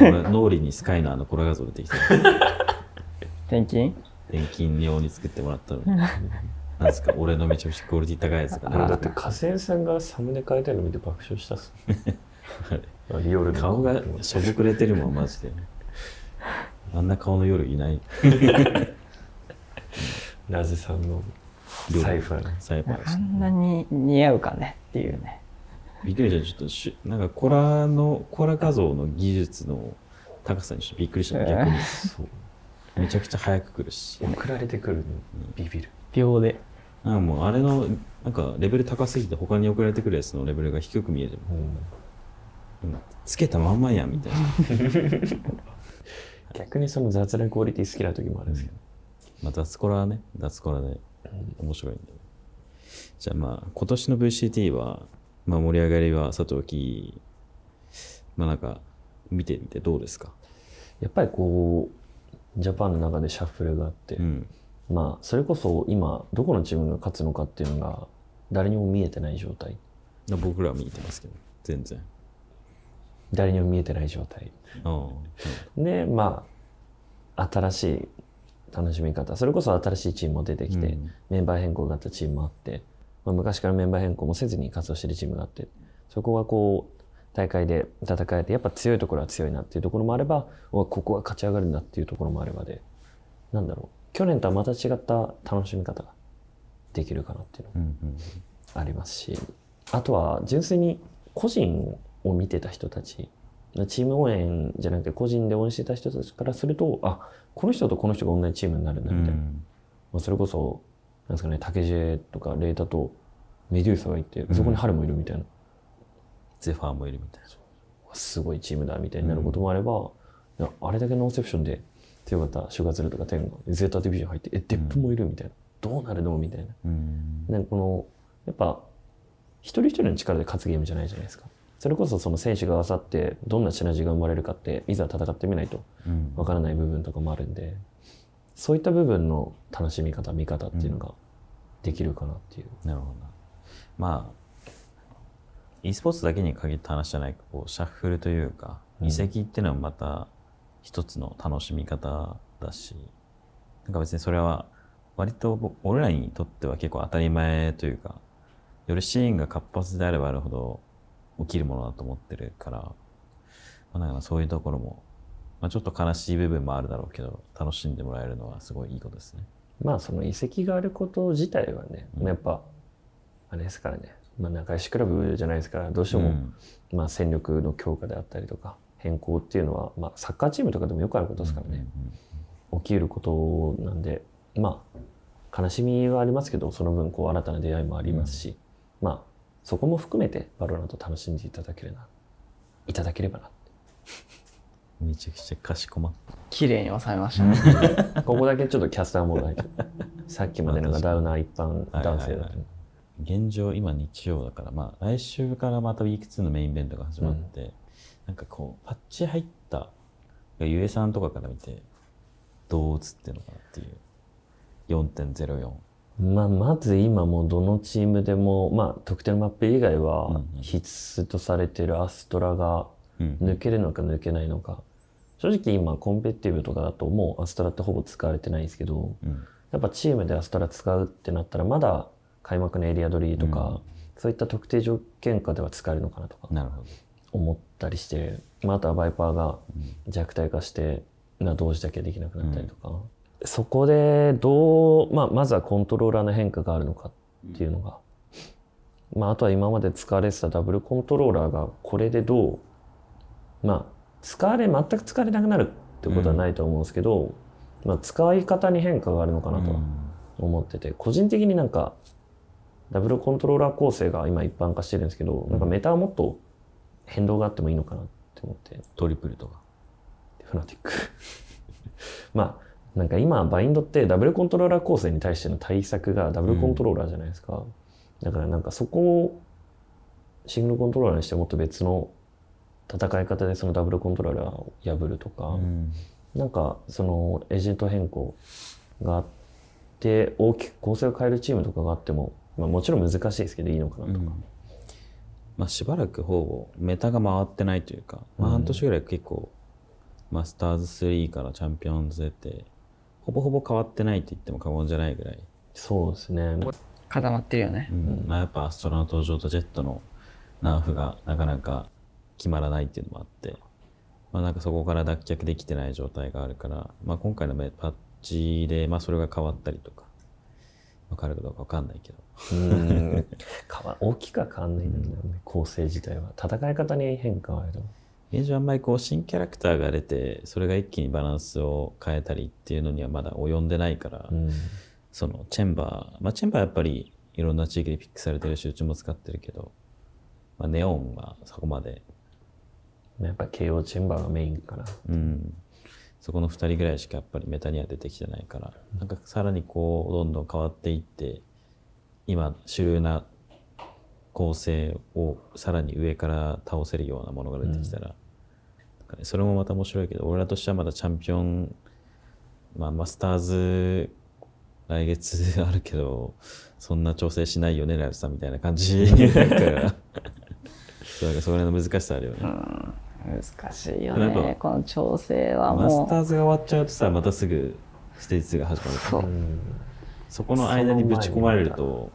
俺脳裏にスカイのあのコラ画像出てきた。転勤？錬金用に作ってもらったのに。なんですか俺のめちゃくちゃクオリティ高いやつがあれだね。って河川さんがサムネ変えてるの見て爆笑したっすあ リオルの顔がしょぼくれてるもん、マジで。あんな顔の夜いない。ラズさんの夜サイファーねサイファーあんなに似合うかねっていうねびっくりした。ちょっとし、なんかコラの、コラ画像の技術の高さにちょっとびっくりした。逆に。そう。めちゃくちゃ早く来るし。送られてくるのビビる。秒で。なんかもうあれの、なんかレベル高すぎて他に送られてくるやつのレベルが低く見えてる。うんつけたまんまやんみたいな。逆にその雑なクオリティ好きな時もあるんですけど。まあ、脱コラはね、脱コラで面白いんで。じゃあまあ、今年の VCT は、まあ盛り上がりはさておき、まあなんか、見てみてどうですか？やっぱりこう、ジャパンの中でシャッフルがあって、うん。まあ、それこそ今、どこのチームが勝つのかっていうのが、誰にも見えてない状態。僕らは見てますけど、全然。誰にも見えてない状態。あで、まあ、新しい楽しみ方。それこそ新しいチームも出てきて、うんメンバー変更があったチームもあって、まあ、昔からメンバー変更もせずに活動してるチームがあって、そこがこう、大会で戦えて、やっぱ強いところは強いなっていうところもあれば、おここは勝ち上がるんだっていうところもあればで、なんだろう、去年とはまた違った楽しみ方ができるかなっていうのうんうんありますし、あとは純粋に個人を見てた人たち、チーム応援じゃなくて個人で応援してた人たちからすると、あ、この人とこの人が同じチームになるんだみたいな。うん。まあ、それこそ、なんですかね、竹ジェとかレータとメデューサがいて、そこに春もいるみたいな、ゼファーもいるみたいな。すごいチームだみたいになることもあれば、いやあれだけノンセプションで強かったシュガーズルとかテンがゼータディビジョン入って、え、デップもいるみたいな。どうなるの？みたいな。うん。なんかこの、やっぱ、一人一人の力で勝つゲームじゃないじゃないですか。それこそその選手が合わさって、どんなシナジーが生まれるかって、いざ戦ってみないとうんわからない部分とかもあるんで、そういった部分の楽しみ方、見方っていうのができるかなっていう。なるほどな。まあ、e スポーツだけに限った話じゃないこうシャッフルというか、うん移籍っていうのはまた一つの楽しみ方だし、なんか別にそれは割と僕俺らにとっては結構当たり前というか、よりシーンが活発であればあるほど起きるものだと思ってるから、まあ、なんかそういうところも、まあ、ちょっと悲しい部分もあるだろうけど、楽しんでもらえるのはすごいいいことですね。まあその遺跡があること自体はね、うん。やっぱ、あれですからね、まあ仲良しクラブじゃないですから、どうしても、うん。まあ戦力の強化であったりとか、変更っていうのは、まあサッカーチームとかでもよくあることですからね、起きることなんで、まあ、悲しみはありますけど、その分こう新たな出会いもありますし、まあ、そこも含めてバロナント楽しんでいただければ、いただければな。めちゃくちゃかしこまった。綺麗に収めましたね。ここだけちょっとキャスターモード入ってるさっきまでなんかダウナー一般男性だったのに現状今日曜だからまあ来週からまたウィーク2のメインイベントが始まって、なんかこうパッチ入ったゆえさんとかから見てどう映ってるのかなっていう。4.04まあ、まず今もうどのチームでも、まあ、特定のマップ以外うんはうん。必須とされてるアストラがうん。抜けるのか抜けないのか。正直今コンペティブとかだともうアストラってほぼ使われてないんですけど、うん。やっぱチームでアストラ使うってなったらまだ開幕のエリア取りとか、うん。そういった特定条件下では使えるのかなとか。なるほど思ったりして、まあ、あとはバイパーが弱体化して、な同時だけできなくなったりとか、そこでどう、まあ、まずはコントローラーの変化があるのかっていうのが、まあ、あとは今まで使われてたダブルコントローラーがこれでどうまあ使われ全く使われなくなるってことはないと思うんですけど、まあ、使い方に変化があるのかなとは思ってて、個人的になんかダブルコントローラー構成が今一般化してるんですけど、なんかメタはもっと変動があってもいいのかなって思ってトリプルとか。フナティック。まあなんか今バインドってダブルコントローラー構成に対しての対策がダブルコントローラーじゃないですか、だからなんかそこをシングルコントローラーにしてもっと別の戦い方でそのダブルコントローラーを破るとか、うん。なんかそのエージェント変更があって大きく構成を変えるチームとかがあっても、まあ、もちろん難しいですけどいいのかなとか、まあしばらくほぼメタが回ってないというか、まあ、半年ぐらい結構マスターズ3からチャンピオンズ出てほぼほぼ変わってないって言っても過言じゃないぐらい。そうですね。固まってるよね。う。ん。まあ、やっぱアストラの登場とジェットのナーフがなかなか決まらないっていうのもあって、まあ、なんかそこから脱却できてない状態があるから、まあ、今回のメパッチで、まあ、それが変わったりとかっわかるかどうかわかんないけど。うん大きくは変わんないんだよね、構成自体は。戦い方に変化はある現状あんまりこう新キャラクターが出て、それが一気にバランスを変えたりっていうのにはまだ及んでないから、う。うんそのチェンバー、まあチェンバーやっぱりいろんな地域でピックされてるし、うちも使ってるけど、まあネオンはそこまで、やっぱ KO チェンバーがメインかな。うん、そこの2人ぐらいしかやっぱりメタには出てきてないから、なんかさらにこう、どんどん変わっていって、今主流な構成をさらに上から倒せるようなものが出てきたら、なんかねそれもまた面白いけど、俺らとしてはまだチャンピオン、まあマスターズ来月 あるけど、そんな調整しないよね、ライブさんみたいな感じだから、それの難しさあるよね。難しいよね。この調整はマスもターズが終わっちゃうとさ、またすぐステージ2が始まるからそうそこの間にぶち込まれると、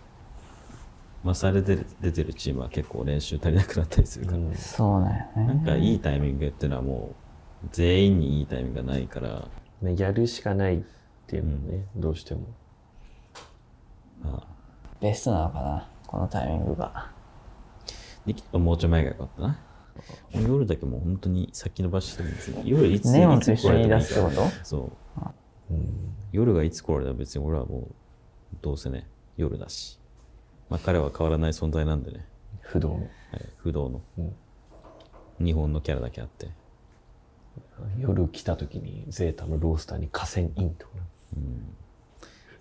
マスターで出て出てるチームは結構練習足りなくなったりするから、う、そうだよね。なんかいいタイミングっていうのはもう、全員にいいタイミングがないから、ねやるしかないっていうのね、どうしても。まあ、ベストなのかな、このタイミングが。できればもうちょい前がよかったな。夜だけもう本当に先延ばししてるんですよ。夜いつ一緒に出すってこそう。夜がいつ来られても別に俺はもう、どうせね、夜だし。まあ彼は変わらない存在なんでね。不動の。はい、不動のうん日本のキャラだけあって。夜来た時にゼータのロースターに河川インとかな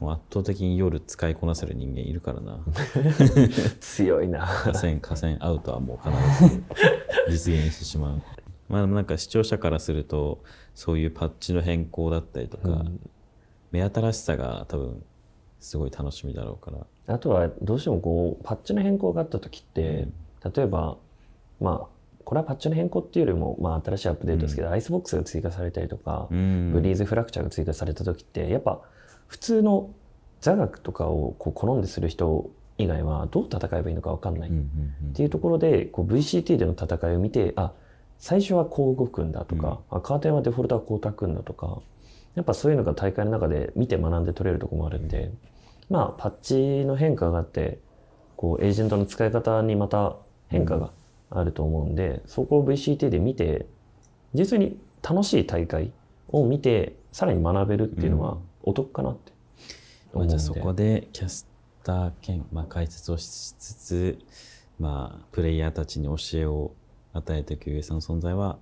もう圧倒的に夜使いこなせる人間いるからな。強いな。河川、河川アウトはもう必ず実現してしまう。まあなんか視聴者からすると、そういうパッチの変更だったりとか、うん目新しさが多分すごい楽しみだろうから。あとはどうしてもこうパッチの変更があった時って、例えばまあこれはパッチの変更っていうよりも、まあ、新しいアップデートですけど、アイスボックスが追加されたりとか、うんブリーズフラクチャーが追加された時ってやっぱ普通の座学とかをこう好んでする人以外はどう戦えばいいのか分かんない、うんうんっていうところでこう VCT での戦いを見てあ最初はこう動くんだとか、あカーテンはデフォルトはこう焚くんだとかやっぱそういうのが大会の中で見て学んで取れるところもあるんでまあパッチの変化があってこうエージェントの使い方にまた変化があると思うんで、そこを VCT で見て実に楽しい大会を見てさらに学べるっていうのはお得かなってまあ、思うんで、じゃあそこでキャスター兼、まあ、解説をしつつ、まあ、プレイヤーたちに教えを与えていくゆえさんの存在は、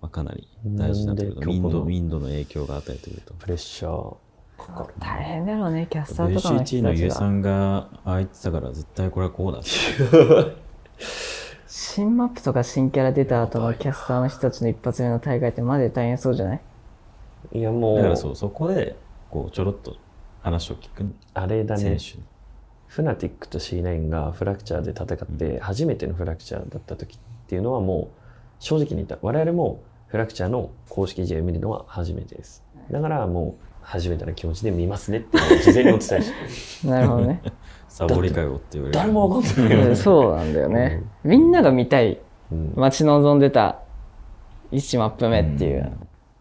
まあ、かなり大事になってくると。ウィンド、ウィンドの影響が与えてくると。プレッシャーかかる大変だろうね、キャスターとかの VCT 人たちが。のゆえさんがああ言ってたから絶対これはこうだって。新マップとか新キャラ出た後のキャスターの人たちの一発目の大会ってマジで大変そうじゃない？いやもうだからそう、そこで、こう、ちょろっと話を聞くあれだね選手に。フナティックと C9 がフラクチャーで戦って初めてのフラクチャーだった時っていうのはもう正直に言った我々もフラクチャーの公式試合を見るのは初めてですだからもう初めての気持ちで見ますねって事前にお伝えして なるほどね。サボりかよって言われる。誰も分かんないようん そうなんだよね。みんなが見たい、うん待ち望んでた1マップ目っていう。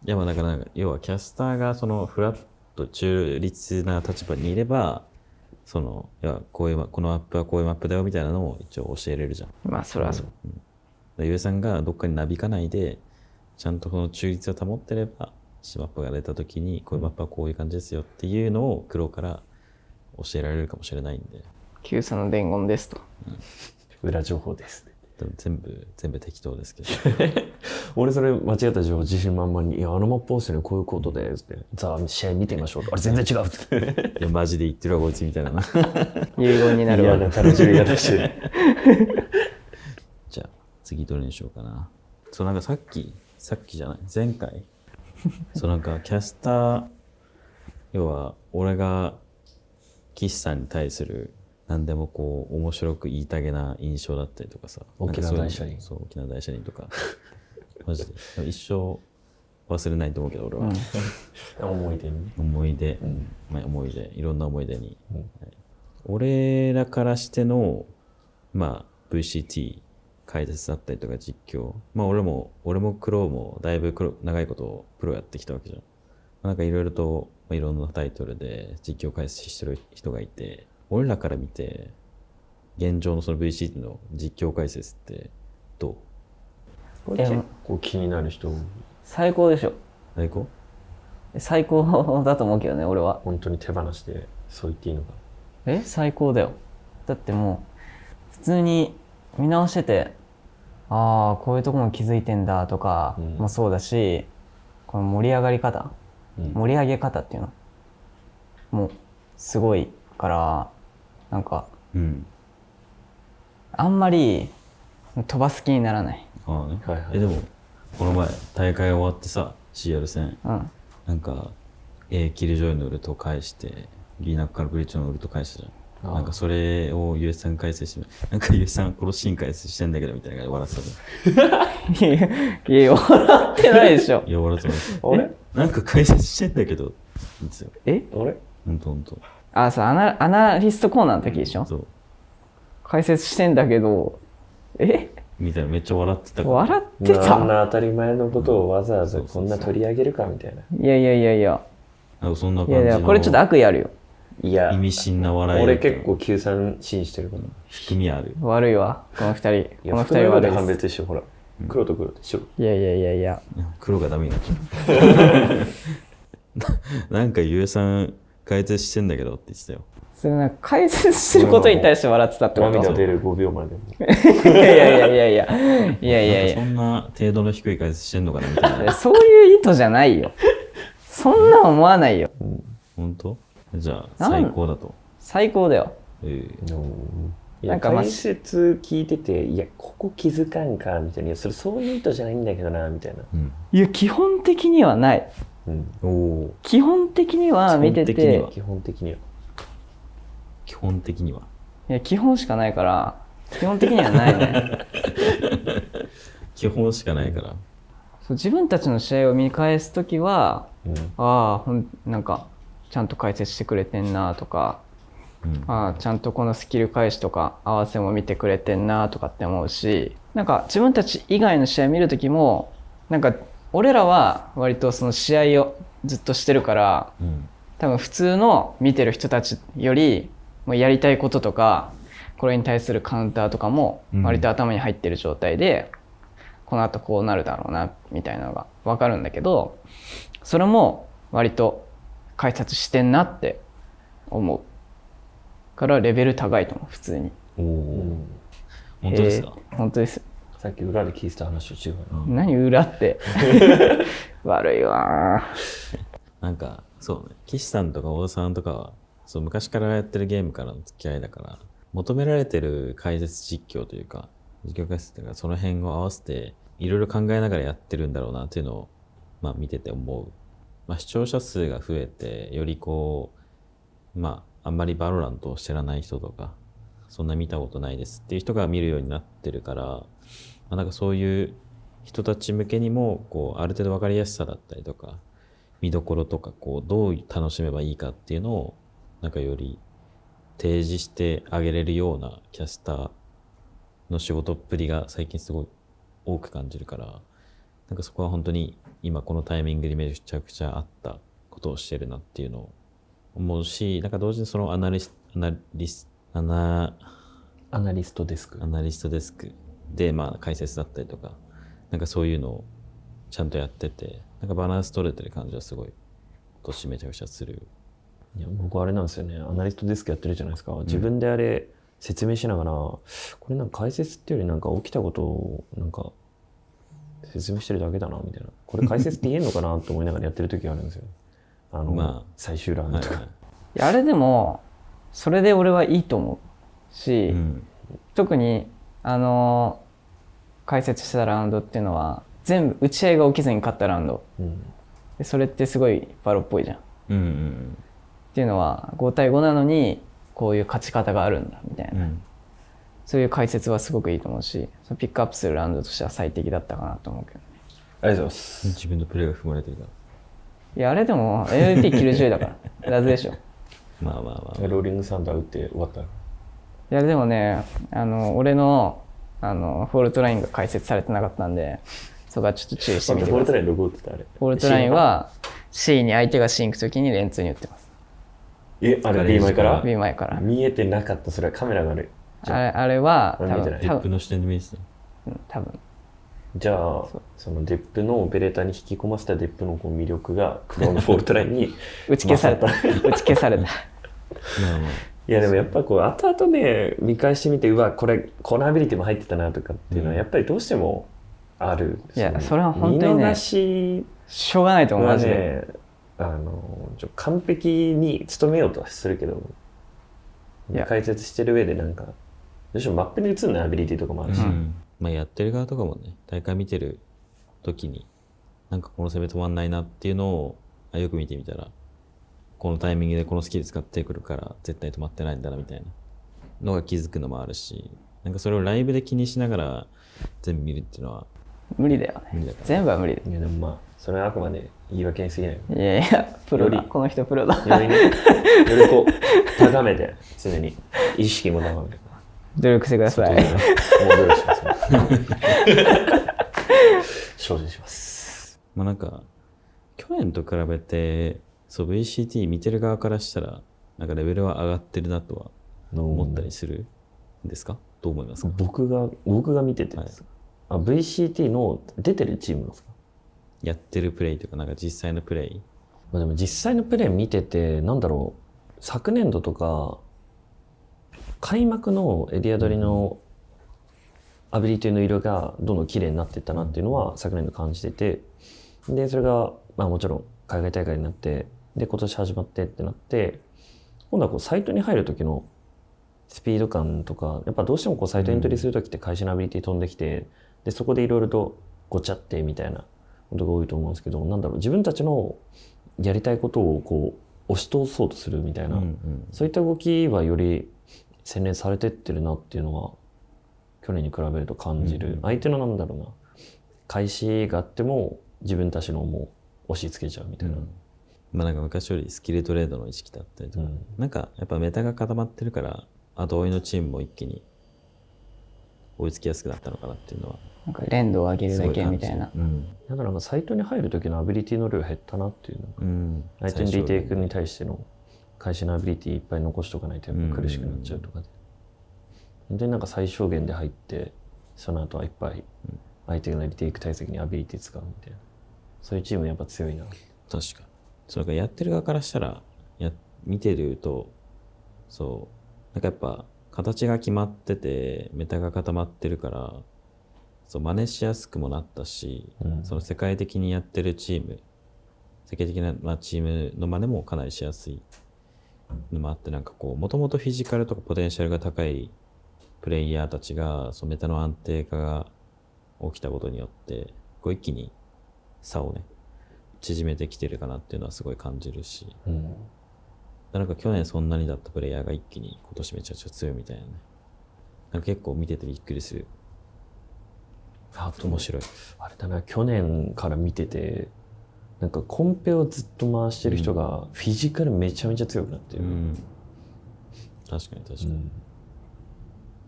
いや、まあだから、要はキャスターがそのフラット中立な立場にいれば、その、いや、こういうマ、このマップはこういうマップだよみたいなのを一応教えれるじゃん。まあ、それはそう。でゆえさんがどっかになびかないで、ちゃんとこの中立を保ってれば、シマップが出た時に、こういうマップはこういう感じですよっていうのを黒から教えられるかもしれないんで、Q さんの伝言ですと。裏情報ですでも全部、全部適当ですけど。俺それ間違った情報自信満々に「いやあのマップ音声ねこういうことで」つって「さあ試合見てみましょう」あれ全然違う」っつって いや、マジで言ってるわ、こいつみたいなな。遺言になるわ。嫌な楽しみ方してる じゃあ、次どれにしようかな。そう、なんかさっき、さっきじゃない、前回？そう、なんかキャスター、要は、俺が、岸さんに対する、何でもこう、面白く言いたげな印象だったりとかさ。沖縄大社輪なんかそう沖縄大社輪とか。マジで。一生忘れないと思うけど、俺は。思い出に。ね思い出、まあ、思い出。いろんな思い出に、はい俺らからしてのまあ VCT 解説だったりとか実況。まあ俺も俺も黒もだいぶ黒長いことプロやってきたわけじゃん。なんかいろいろと、まあいろんなタイトルで実況解説してる人がいて、俺らから見て、現状のその VCT の実況解説ってどう？これ結構気になる人最高でしょ。最高？最高だと思うけどね俺は。本当に手放してそう言っていいのか。え？最高だよ。だってもう普通に見直しててああこういうとこも気づいてんだとかうん。もそうだし、この盛り上がり方。うん。盛り上げ方っていうの。もうすごいからなんかうん。あんまり飛ばす気にならないああね。はいはいえ、でも、この前、大会終わってさ、CR 戦、うんなんか、A キルジョイのウルト返して、リーナックからブリッジのウルト返したじゃん。ああなんかそれを US さん解説して、なんか US さん殺しん解説してんだけどみたいな感じで笑ってたじ いやいや笑ってないでしょ。いや、笑ってます。あれ？えなんか解説してんだけど、ですよ。え？あれ？ほんとほんと。あそうアナアナリストコーナーの時でしょ？そう。解説してんだけどえ？みたいなめっちゃ笑ってたから。笑ってあんたな当たり前のことをわざわざこんな取り上げるかみたいな。いやいやいやいや。なんかそんないやい感じのやこれちょっと悪意あるよ。いや意味深な笑い。俺結構救済信してるから。含みある。悪いわこの二人。いこの二人悪いです別してほら。黒と黒で白いやいやいやいや。黒がダメになっちゃう。なんか US さん解説してんだけどって言ってたよ。それなんか解説してることに対して笑ってたってこと？涙出る5秒までもいやいやいやいやいやいやいやそんな程度の低い解説してんのかなみたいな。やそういう意図じゃないよそんな思わないよ本当じゃあ最高だと。最高だよええいやなんかまあ解説聞いてていやここ気づかんかみたいないやそれそういう意図じゃないんだけどなみたいな、うん。いや基本的にはないうん、おお。基本的には見てて基本的には基本的には基本的には。いや基本しかないから基本的にはないね 基本しかないから。そう自分たちの試合を見返す時はうんああほんなんかちゃんと解説してくれてんなとかうん。ああちゃんとこのスキル返しとか合わせも見てくれてんなとかって思うしなんか自分たち以外の試合見る時もなんか俺らは割とその試合をずっとしてるからうん。多分普通の見てる人たちよりもうやりたいこととかこれに対するカウンターとかもうん。割と頭に入ってる状態で、この後こうなるだろうなみたいなのが分かるんだけどそれも割と解説してんなって思うからレベル高いと思う普通に。本当ですか、えー本当ですさっき裏で聞いてた話と違うな、何裏って？悪いわなんか、そうね。岸さんとか大田さんとかは、そう、昔からやってるゲームからの付き合いだから、求められてる解説実況というか、実況解説というか、その辺を合わせて、いろいろ考えながらやってるんだろうなっていうのを、まあ見てて思う。まあ視聴者数が増えて、よりこう、まあ、あんまりバロラントを知らない人とか、そんな見たことないですっていう人が見るようになってるから、まあ、なんかそういう人たち向けにも、こう、ある程度分かりやすさだったりとか、見どころとか、こう、どう楽しめばいいかっていうのを、なんかより提示してあげれるようなキャスターの仕事っぷりが最近すごい多く感じるから、なんかそこは本当に今このタイミングでめちゃくちゃ合ったことをしてるなっていうのを思うし、なんか同時にそのアナリスアナリスアナアナリストデスク。アナリストデスク。で、まあ、解説だったりとか、なんかそういうのをちゃんとやってて、なんかバランス取れてる感じはすごい、今年めちゃくちゃする。いや僕あれなんですよね。アナリストデスクやってるじゃないですか。自分であれ説明しながら、これなんか解説っていうよりなんか起きたことをなんか説明してるだけだなみたいな。これ解説って言えんのかなと思いながらやってる時があるんですよ。あの、まあ。最終ラウンドとか、はいはい。いやあれでもそれで俺はいいと思うし、うん。特にあの解説したラウンドっていうのは全部打ち合いが起きずに勝ったラウンドうんでそれってすごいバロっぽいじゃんっうんうんていうのは5対5なのにこういう勝ち方があるんだみたいな、うん。うん。そういう解説はすごくいいと思うしそのピックアップするラウンドとしては最適だったかなと思うけどねありがとうございます自分のプレーが含まれてるから。いやあれでも MVP90 だから ラズでしょまあまあまあ。ローリングサンダー打って終わったいやでもねあの俺のあのフォールトラインが解説されてなかったんでそこはちょっと注意してみてください。ボルトラインどこ打ってたあれ。フォールトラインは C に相手が C に行くときにレンツに打ってます。え、あれ B 前から？B 前から。見えてなかった、それはカメラがある。あ。あれあれは多分多の視点で見えてた。うん多分じゃあ、そのデップのオペレーターに引き込ませたデップのこう魅力が、 crow のフォールトラインに打ち消された。打ち消された。いやでもやっぱこう後々ね見返してみてうわこれこのアビリティも入ってたなとかっていうのはうんやっぱりどうしてもある、いやのそれは本当にね見逃ししょうがないと思う、はマジで。ねあのちょ完璧に努めようとはするけど解説してる上でなんかどうしてもマップに映るのアビリティとかもあるし、うんまあやってる側とかもね大会見てる時になんかこの攻め止まんないなっていうのをあよく見てみたらこのタイミングでこのスキル使ってくるから絶対止まってないんだなみたいなのが気づくのもあるしなんかそれをライブで気にしながら全部見るっていうのは無理だよね無理だから。全部は無理いやでもまあそれはあくまで言い訳に過ぎないよいやいや、プロだ。この人プロだ。よりねよりこう高めて常に意識も高めて努力してください。もう努力しますね精進しますまあなんか去年と比べてそう VCT 見てる側からしたらなんかレベルは上がってるなとは思ったりするんですか？どう思いますか？僕が僕が見ててですか、あ VCT の出てるチームですか、やってるプレイとかなんか実際のプレイ。まあ、でも実際のプレー見ててなんだろう昨年度とか開幕のエリア取りのアビリティの色がどんどん綺麗になっていったなっていうのは昨年度感じててでそれがまあもちろん海外大会になってで今年始まってってなって今度はこうサイトに入る時のスピード感とかやっぱどうしてもこうサイトエントリーする時って会社のアビリティ飛んできてでそこでいろいろとごちゃってみたいなことが多いと思うんですけどなんだろう自分たちのやりたいことをこう押し通そうとするみたいな、うんうん。そういった動きはより洗練されてってるなっていうのは去年に比べると感じる、うんうん。相手のなんだろうな。開始があっても自分たちのもう押し付けちゃうみたいな、まあなんか昔よりスキルトレードの意識だったりとか、うん。なんかやっぱメタが固まってるから後追いのチームも一気に追いつきやすくなったのかなっていうのはなんか連動を上げるだけみたいな。うん、だからなんかサイトに入る時のアビリティの量減ったなっていうのがうん、相手のリテイクに最対しての会社のアビリティいっぱい残しとかないとやっぱ苦しくなっちゃうとかで、本当になんか最小限で入ってその後はいっぱい相手のリテイク対策にアビリティ使うみたいな。そういうチームやっぱ強いな。確かに。そうかやってる側からしたらや見てるとそうなんかやっぱ形が決まっててメタが固まってるからそう真似しやすくもなったし、うん。その世界的にやってるチーム世界的な、まあ、チームの真似もかなりしやすいのもあってなんかこうもともとフィジカルとかポテンシャルが高いプレイヤーたちがそのメタの安定化が起きたことによってこう一気に差をね縮めてきてるかなっていうのはすごい感じるし。うん。なんか去年そんなにだったプレイヤーが一気に今年めちゃくちゃ強いみたいなね。なんか結構見ててびっくりする。あと面白い。あれだな去年から見ててなんかコンペをずっと回してる人がフィジカルめちゃめちゃ強くなってる、うん。確かに確かに、うん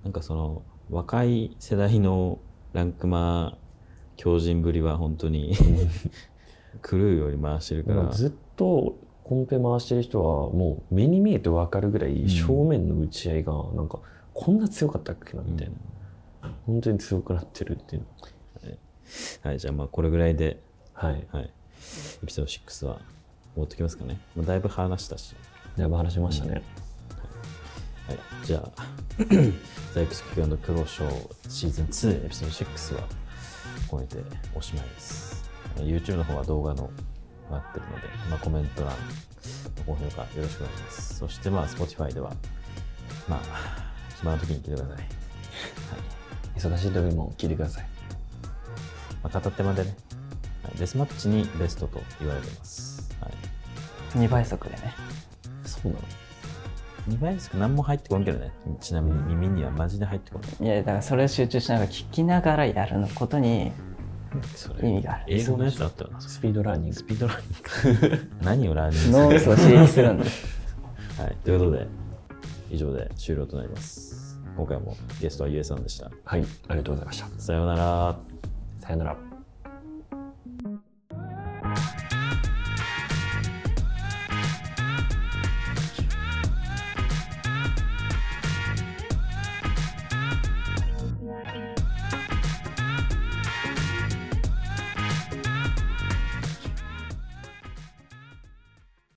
なんかその若い世代のランクマ強靭ぶりは本当に 狂うように回してるから、ずっとコンペ回してる人はもう目に見えて分かるぐらい正面の打ち合いがなんかこんな強かったっけなみたいな、本当に強くなってるっていう。はい。じゃあまあこれぐらいで、はい。はい、エピソード6は持ってきますかね、まあ、だいぶ話したし。だいぶ話しましたね、はい、じゃあ、ザイクスキのプロショーシーズン2エピソード6はこれでおしまいです。YouTube の方は動画のなってるので、まあ、コメント欄、高評価よろしくお願いします。そして、まあ、Spotify では、まあ、暇な時に聞いてください。はい。忙しい時も聞いてくださいまあ、片手間でね、はいデスマッチにベストと言われてます。はい。2倍速でね。そうなの2倍ですか？何も入ってこんけどね。ちなみに耳にはマジで入ってこない。いや、だからそれを集中しながら聞きながらやるのことにそ意味がある。英語のやつあったよな。スピードラーニングスピードラーニング。何をラーニングする？脳みそを刺激するんだ。はい。ということで、以上で終了となります。今回もゲストはゆえさんでした。はいありがとうございましたさようなら。さよなら